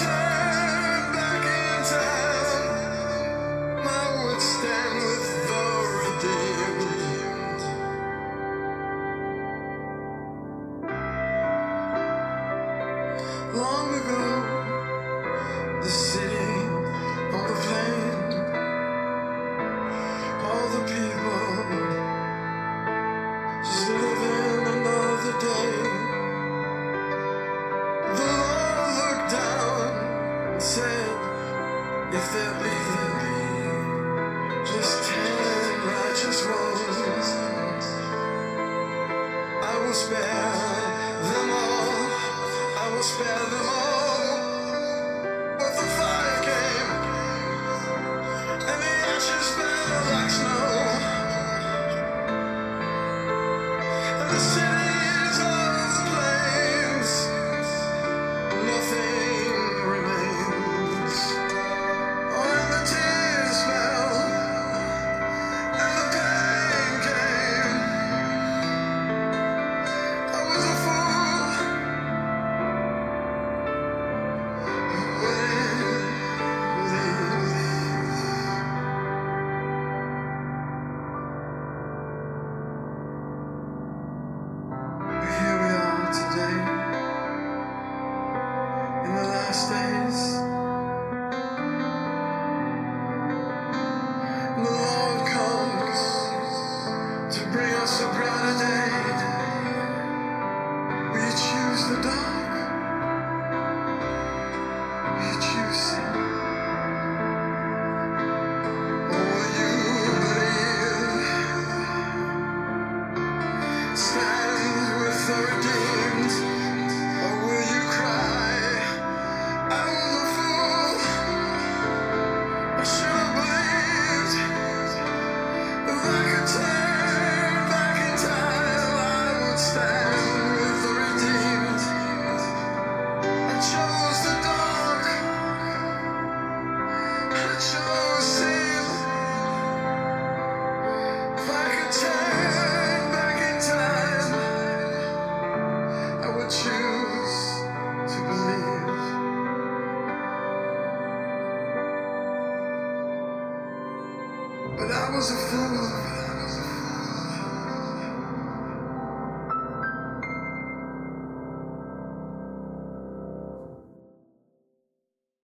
change. spell them all. But I was a fool.